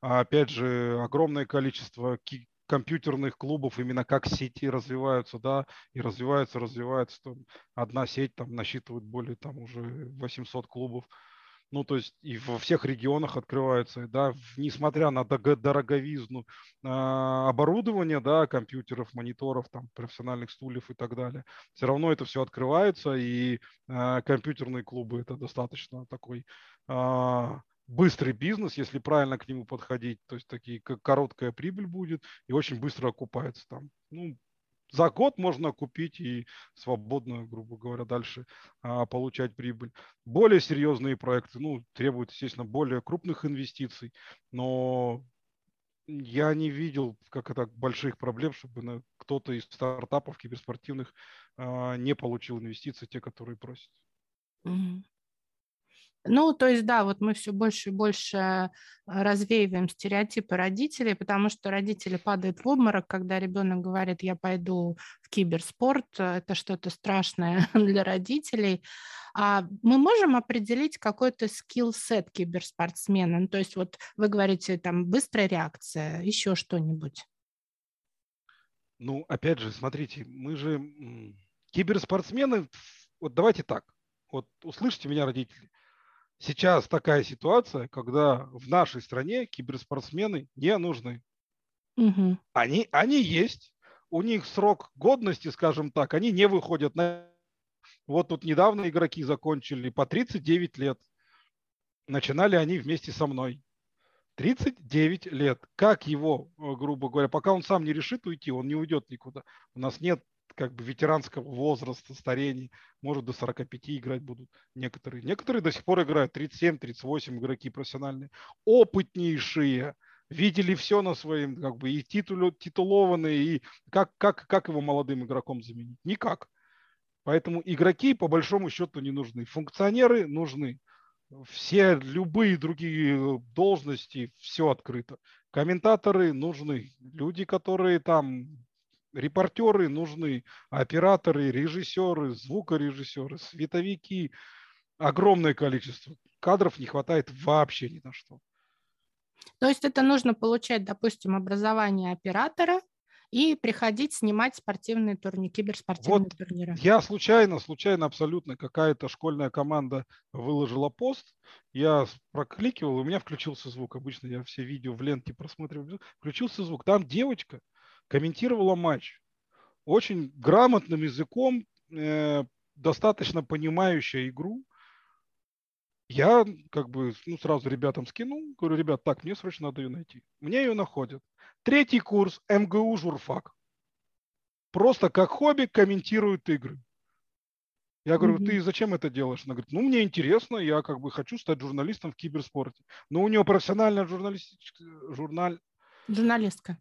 А опять же, огромное количество ки- компьютерных клубов именно как сети развиваются, да, и развиваются, развиваются. Там, одна сеть там насчитывает более там уже 800 клубов. Ну, то есть и во всех регионах открываются, да, несмотря на дороговизну э, оборудования, да, компьютеров, мониторов, там, профессиональных стульев и так далее, все равно это все открывается, и э, компьютерные клубы это достаточно такой э, быстрый бизнес, если правильно к нему подходить, то есть такие как короткая прибыль будет и очень быстро окупается там. Ну, за год можно купить и свободно, грубо говоря, дальше а, получать прибыль. Более серьезные проекты, ну, требуют, естественно, более крупных инвестиций, но я не видел, как это, больших проблем, чтобы кто-то из стартапов киберспортивных а, не получил инвестиции, те, которые просят. Mm-hmm. Ну, то есть, да, вот мы все больше и больше э, развеиваем стереотипы родителей, потому что родители падают в обморок, когда ребенок говорит, я пойду в киберспорт, это что-то страшное <laughs> для родителей. А мы можем определить какой-то скилл-сет киберспортсмена? Ну, то есть вот вы говорите, там, быстрая реакция, еще что-нибудь? Ну, опять же, смотрите, мы же киберспортсмены, вот давайте так, вот услышьте меня, родители. Сейчас такая ситуация, когда в нашей стране киберспортсмены не нужны. Угу. Они, они есть, у них срок годности, скажем так, они не выходят на... Вот тут недавно игроки закончили по 39 лет. Начинали они вместе со мной. 39 лет. Как его, э, грубо говоря, пока он сам не решит уйти, он не уйдет никуда. У нас нет как бы ветеранского возраста, старений. Может, до 45 играть будут некоторые. Некоторые до сих пор играют 37-38 игроки профессиональные. Опытнейшие. Видели все на своем, как бы, и титулю, титулованные, и как, как, как его молодым игроком заменить? Никак. Поэтому игроки по большому счету не нужны. Функционеры нужны все любые другие должности, все открыто. Комментаторы нужны, люди, которые там, репортеры нужны, операторы, режиссеры, звукорежиссеры, световики, огромное количество. Кадров не хватает вообще ни на что. То есть это нужно получать, допустим, образование оператора, и приходить снимать спортивные турниры, киберспортивные вот турниры. Я случайно, случайно абсолютно какая-то школьная команда выложила пост, я прокликивал, у меня включился звук. Обычно я все видео в ленте просматриваю. Включился звук. Там девочка комментировала матч. Очень грамотным языком, э, достаточно понимающая игру. Я как бы ну, сразу ребятам скинул, говорю, ребят, так, мне срочно надо ее найти. Мне ее находят. Третий курс МГУ журфак. Просто как хобби комментируют игры. Я говорю, ты зачем это делаешь? Она говорит, ну, мне интересно, я как бы хочу стать журналистом в киберспорте. Но у нее профессиональная журналистическая, журналь... Журналистка.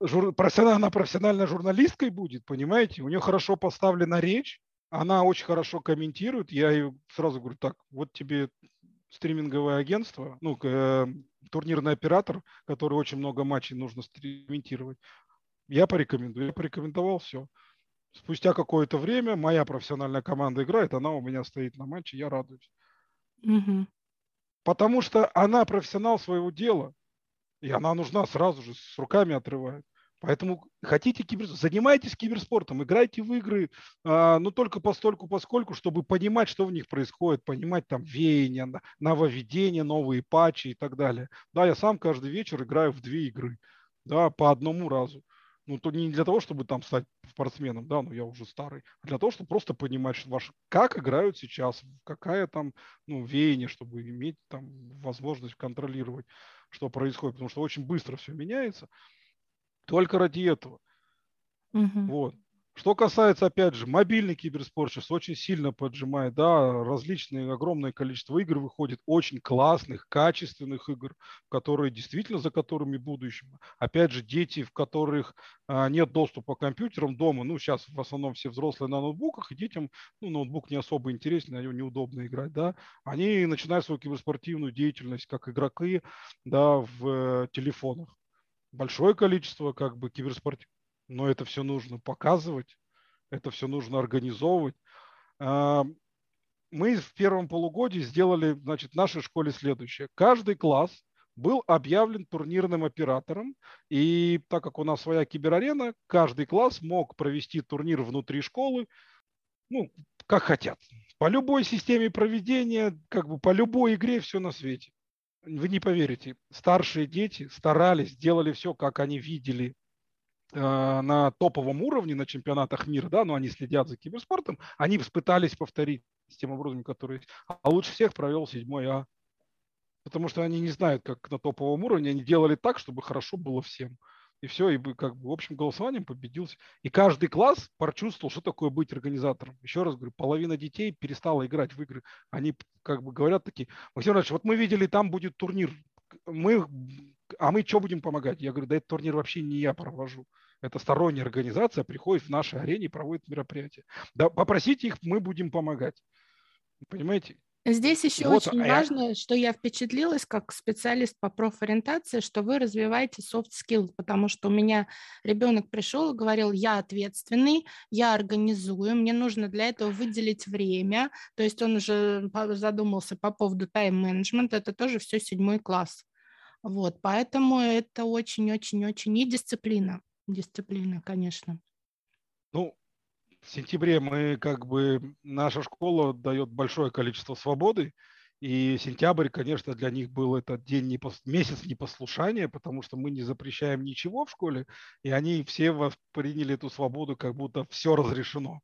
Жур... Профессионально, она профессиональной журналисткой будет, понимаете? У нее хорошо поставлена речь, она очень хорошо комментирует. Я ей сразу говорю, так, вот тебе стриминговое агентство, ну, э, турнирный оператор, который очень много матчей нужно стриментировать. Я порекомендую. Я порекомендовал все. Спустя какое-то время моя профессиональная команда играет, она у меня стоит на матче, я радуюсь. Угу. Потому что она профессионал своего дела, и она нужна сразу же, с руками отрывает. Поэтому хотите кибер... занимайтесь киберспортом, играйте в игры, а, но только постольку, поскольку, чтобы понимать, что в них происходит, понимать там веяния, нововведения, новые патчи и так далее. Да, я сам каждый вечер играю в две игры, да, по одному разу. Ну, то не для того, чтобы там стать спортсменом, да, ну я уже старый, а для того, чтобы просто понимать, что ваш, как играют сейчас, какая там, ну, веяние, чтобы иметь там возможность контролировать, что происходит, потому что очень быстро все меняется. Только ради этого. Угу. Вот. Что касается, опять же, мобильный киберспорт сейчас очень сильно поджимает, да, различные, огромное количество игр выходит, очень классных, качественных игр, которые действительно за которыми будущее. Опять же, дети, в которых а, нет доступа к компьютерам дома, ну, сейчас в основном все взрослые на ноутбуках, и детям, ну, ноутбук не особо интересен, на него неудобно играть, да, они начинают свою киберспортивную деятельность как игроки, да, в э, телефонах большое количество как бы киберспортивных, но это все нужно показывать, это все нужно организовывать. А, мы в первом полугодии сделали, значит, в нашей школе следующее. Каждый класс был объявлен турнирным оператором, и так как у нас своя киберарена, каждый класс мог провести турнир внутри школы, ну, как хотят. По любой системе проведения, как бы по любой игре, все на свете вы не поверите, старшие дети старались, делали все, как они видели на топовом уровне на чемпионатах мира, да, но они следят за киберспортом, они пытались повторить с тем который есть. А лучше всех провел седьмой А. Потому что они не знают, как на топовом уровне, они делали так, чтобы хорошо было всем. И все, и как бы общим голосованием победил. И каждый класс почувствовал, что такое быть организатором. Еще раз говорю, половина детей перестала играть в игры. Они как бы говорят такие, Максим Иванович, вот мы видели, там будет турнир. Мы, а мы что будем помогать? Я говорю, да этот турнир вообще не я провожу. Это сторонняя организация приходит в нашей арене и проводит мероприятие. Да, попросите их, мы будем помогать. Понимаете? Здесь еще вот, очень а важно, я... что я впечатлилась как специалист по профориентации, что вы развиваете soft skills, потому что у меня ребенок пришел и говорил, я ответственный, я организую, мне нужно для этого выделить время, то есть он уже задумался по поводу тайм-менеджмента, это тоже все седьмой класс. Вот, поэтому это очень-очень-очень и дисциплина дисциплина, конечно. Ну, в сентябре мы как бы, наша школа дает большое количество свободы, и сентябрь, конечно, для них был этот день, непос... месяц непослушания, потому что мы не запрещаем ничего в школе, и они все восприняли эту свободу, как будто все разрешено.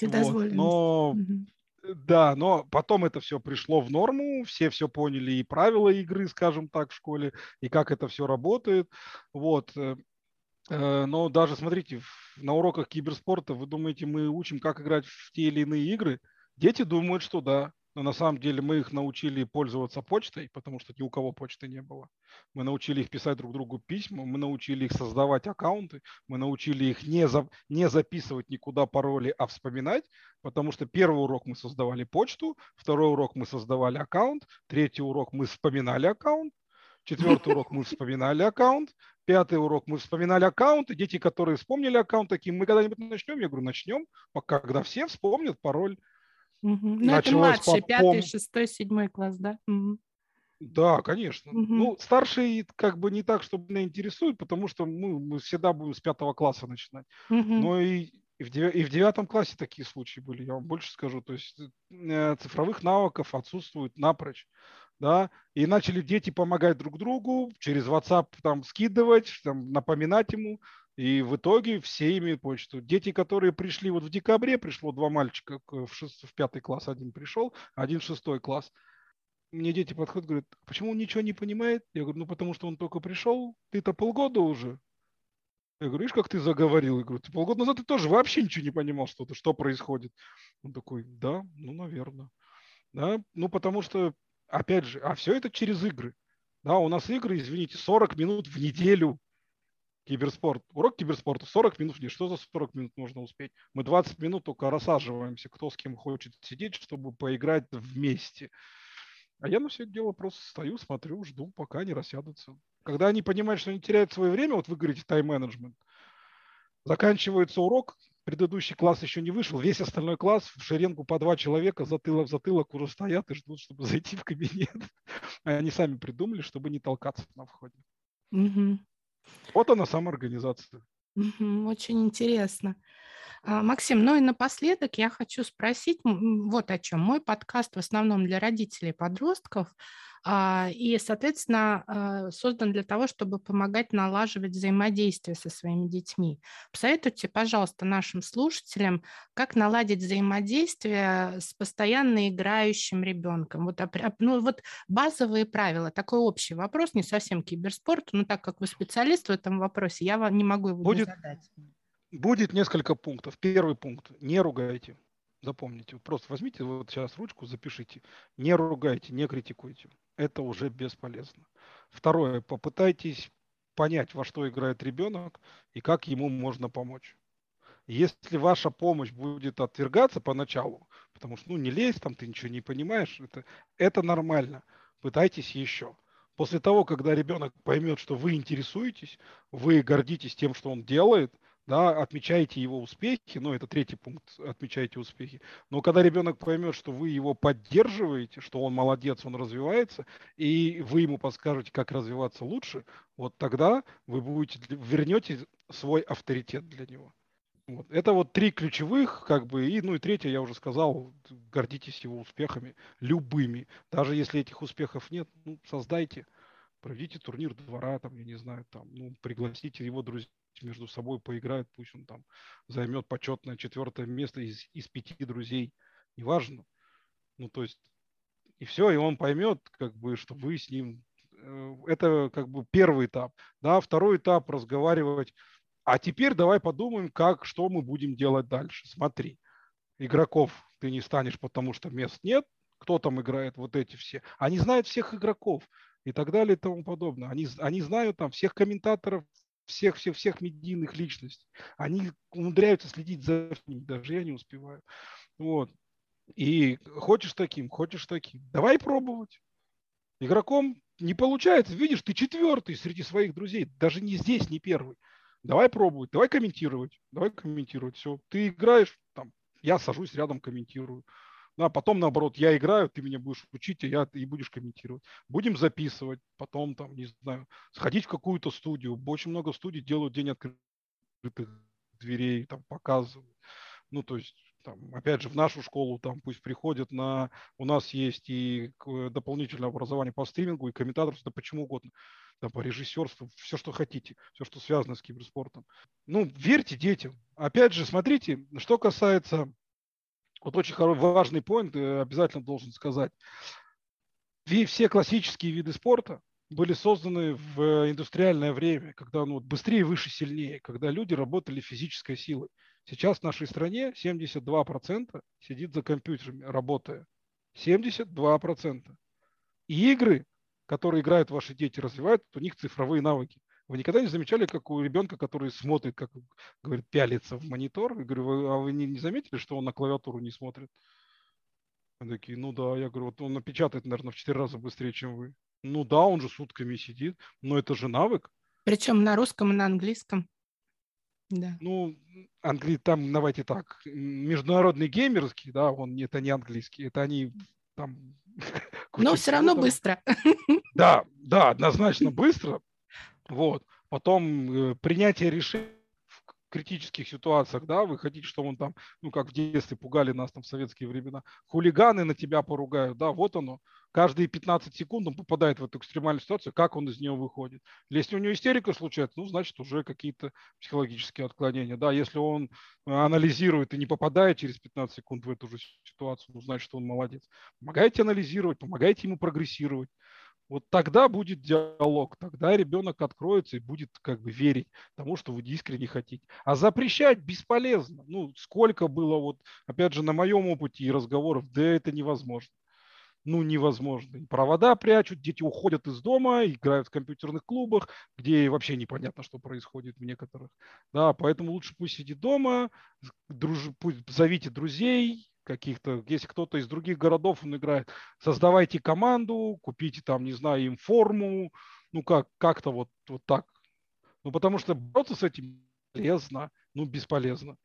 Вот. Но угу. Да, но потом это все пришло в норму, все все поняли и правила игры, скажем так, в школе, и как это все работает. Вот. Э, э, но даже, смотрите, на уроках киберспорта вы думаете, мы учим, как играть в те или иные игры? Дети думают, что да. Но на самом деле мы их научили пользоваться почтой, потому что ни у кого почты не было. Мы научили их писать друг другу письма, мы научили их создавать аккаунты, мы научили их не, за, не записывать никуда пароли, а вспоминать, потому что первый урок мы создавали почту, второй урок мы создавали аккаунт, третий урок мы вспоминали аккаунт, четвертый урок мы вспоминали аккаунт, пятый урок мы вспоминали аккаунты, дети, которые вспомнили аккаунт, такие, мы когда-нибудь начнем? Я говорю, начнем, пока когда все вспомнят пароль. Угу. Ну, это младший, пятый, шестой, седьмой класс, да? Угу. Да, конечно. Угу. Ну, старшие как бы не так, чтобы меня интересует, потому что мы, мы всегда будем с пятого класса начинать. Угу. Но и, и, в девя, и в девятом классе такие случаи были, я вам больше скажу. То есть э, цифровых навыков отсутствует напрочь. Да, и начали дети помогать друг другу, через WhatsApp там скидывать, там, напоминать ему, и в итоге все имеют почту. Дети, которые пришли вот в декабре, пришло два мальчика в, шест, в пятый класс, один пришел, один в шестой класс. Мне дети подходят, говорят, почему он ничего не понимает? Я говорю, ну потому что он только пришел, ты-то полгода уже. Я говорю, видишь, как ты заговорил? Я говорю, ты полгода назад ты тоже вообще ничего не понимал, что, -то, что происходит. Он такой, да, ну, наверное. Да, ну, потому что, опять же, а все это через игры. Да, у нас игры, извините, 40 минут в неделю Киберспорт. Урок киберспорта 40 минут. Не, что за 40 минут можно успеть? Мы 20 минут только рассаживаемся, кто с кем хочет сидеть, чтобы поиграть вместе. А я на все это дело просто стою, смотрю, жду, пока они рассядутся. Когда они понимают, что они теряют свое время, вот вы говорите тайм-менеджмент, заканчивается урок, предыдущий класс еще не вышел, весь остальной класс в шеренгу по два человека затылок в затылок уже стоят и ждут, чтобы <laughs> зайти в кабинет. Они сами придумали, чтобы не толкаться на входе. Угу. Вот она самоорганизация. Очень интересно. А, Максим, ну и напоследок я хочу спросить вот о чем. Мой подкаст в основном для родителей подростков, а, и, соответственно, а, создан для того, чтобы помогать налаживать взаимодействие со своими детьми. Посоветуйте, пожалуйста, нашим слушателям, как наладить взаимодействие с постоянно играющим ребенком. Вот, ну, вот базовые правила, такой общий вопрос, не совсем киберспорт, но так как вы специалист в этом вопросе, я вам не могу его Будет... задать. Будет несколько пунктов. Первый пункт – не ругайте. Запомните. Просто возьмите вот сейчас ручку, запишите. Не ругайте, не критикуйте. Это уже бесполезно. Второе. Попытайтесь понять, во что играет ребенок и как ему можно помочь. Если ваша помощь будет отвергаться поначалу, потому что ну не лезь, там ты ничего не понимаешь, это, это нормально. Пытайтесь еще. После того, когда ребенок поймет, что вы интересуетесь, вы гордитесь тем, что он делает – да, отмечаете его успехи, ну, это третий пункт, отмечаете успехи. Но когда ребенок поймет, что вы его поддерживаете, что он молодец, он развивается, и вы ему подскажете, как развиваться лучше, вот тогда вы будете, вернете свой авторитет для него. Вот. Это вот три ключевых, как бы, и, ну и третье, я уже сказал, гордитесь его успехами, любыми. Даже если этих успехов нет, ну, создайте, проведите турнир двора, там, я не знаю, там, ну, пригласите его друзей между собой поиграют, пусть он там займет почетное четвертое место из, из пяти друзей, неважно. Ну, то есть, и все, и он поймет, как бы, что вы с ним... Э, это как бы первый этап. Да, второй этап разговаривать. А теперь давай подумаем, как, что мы будем делать дальше. Смотри, игроков ты не станешь, потому что мест нет. Кто там играет? Вот эти все. Они знают всех игроков и так далее и тому подобное. Они, они знают там всех комментаторов всех, всех, всех медийных личностей. Они умудряются следить за ними, даже я не успеваю. Вот. И хочешь таким, хочешь таким. Давай пробовать. Игроком не получается. Видишь, ты четвертый среди своих друзей. Даже не здесь, не первый. Давай пробовать, давай комментировать. Давай комментировать. Все. Ты играешь, там, я сажусь рядом, комментирую. Ну, а потом, наоборот, я играю, ты меня будешь учить, а я и будешь комментировать. Будем записывать, потом, там, не знаю, сходить в какую-то студию. Очень много студий делают день открытых дверей там показывают. Ну, то есть там, опять же, в нашу школу там пусть приходят на... У нас есть и дополнительное образование по стримингу, и комментаторство, да почему угодно, там, по режиссерству, все, что хотите, все, что связано с киберспортом. Ну, верьте детям. Опять же, смотрите, что касается... Вот очень хороший, важный поинт, э, обязательно должен сказать. Все классические виды спорта, были созданы в индустриальное время, когда ну, быстрее, выше, сильнее, когда люди работали физической силой. Сейчас в нашей стране 72% сидит за компьютерами, работая. 72%. И игры, которые играют ваши дети, развивают у них цифровые навыки. Вы никогда не замечали, как у ребенка, который смотрит, как говорит, пялится в монитор? Я говорю, вы, а вы не, не заметили, что он на клавиатуру не смотрит? Они такие, ну да, я говорю, вот он напечатает, наверное, в 4 раза быстрее, чем вы. Ну да, он же сутками сидит, но это же навык. Причем на русском и на английском. Да. Ну, англи... там, давайте так, международный геймерский, да, он это не английский, это они там... <laughs> Но все равно быстро. <laughs> Да, да, однозначно быстро. Вот. Потом э, принятие решений критических ситуациях, да, вы хотите, чтобы он там, ну, как в детстве пугали нас там в советские времена, хулиганы на тебя поругают, да, вот оно, каждые 15 секунд он попадает в эту экстремальную ситуацию, как он из нее выходит. Если у него истерика случается, ну, значит, уже какие-то психологические отклонения, да, если он анализирует и не попадает через 15 секунд в эту же ситуацию, ну, значит, он молодец. Помогайте анализировать, помогайте ему прогрессировать. Вот тогда будет диалог, тогда ребенок откроется и будет как бы верить тому, что вы искренне хотите. А запрещать бесполезно. Ну, сколько было вот, опять же, на моем опыте и разговоров, да это невозможно. Ну, невозможно. И провода прячут, дети уходят из дома, играют в компьютерных клубах, где вообще непонятно, что происходит в некоторых. Да, поэтому лучше пусть сидит дома, друж... пусть зовите друзей, каких-то, если кто-то из других городов он играет, создавайте команду, купите там, не знаю, им форму, ну как, как-то вот, вот так. Ну потому что бороться с этим полезно, ну бесполезно.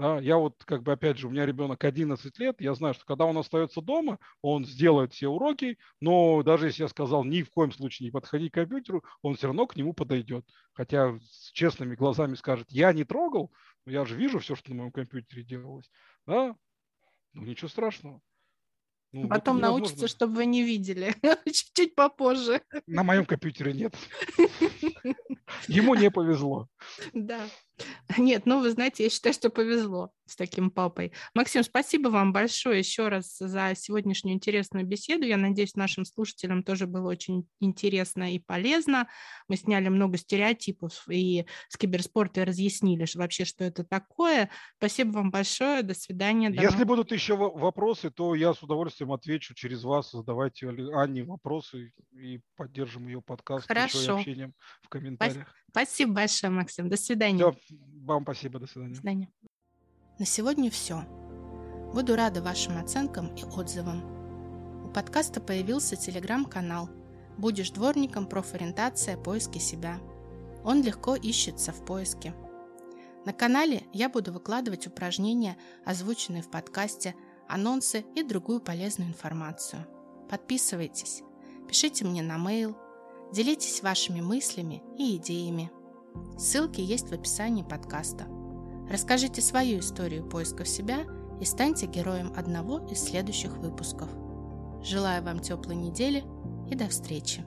Да, я вот как бы опять же, у меня ребенок 11 лет, я знаю, что когда он остается дома, он сделает все уроки, но даже если я сказал ни в коем случае не подходи к компьютеру, он все равно к нему подойдет. Хотя с честными глазами скажет, я не трогал, но я же вижу все, что на моем компьютере делалось. Да? Ну, ничего страшного. Ну, Потом научится, чтобы вы не видели. <laughs> Чуть-чуть попозже. На моем компьютере нет. <laughs> Ему не повезло. Да. <laughs> Нет, ну вы знаете, я считаю, что повезло с таким папой. Максим, спасибо вам большое еще раз за сегодняшнюю интересную беседу. Я надеюсь, нашим слушателям тоже было очень интересно и полезно. Мы сняли много стереотипов и с киберспорта разъяснили что вообще, что это такое. Спасибо вам большое. До свидания. До Если будут еще вопросы, то я с удовольствием отвечу через вас. Задавайте Анне вопросы и поддержим ее подкаст. Хорошо. общением в комментариях. Спасибо большое, Максим. До свидания. Все, вам спасибо. До свидания. До свидания. На сегодня все. Буду рада вашим оценкам и отзывам. У подкаста появился телеграм-канал «Будешь дворником. Профориентация. Поиски себя». Он легко ищется в поиске. На канале я буду выкладывать упражнения, озвученные в подкасте, анонсы и другую полезную информацию. Подписывайтесь, пишите мне на mail – Делитесь вашими мыслями и идеями. Ссылки есть в описании подкаста. Расскажите свою историю поиска себя и станьте героем одного из следующих выпусков. Желаю вам теплой недели и до встречи!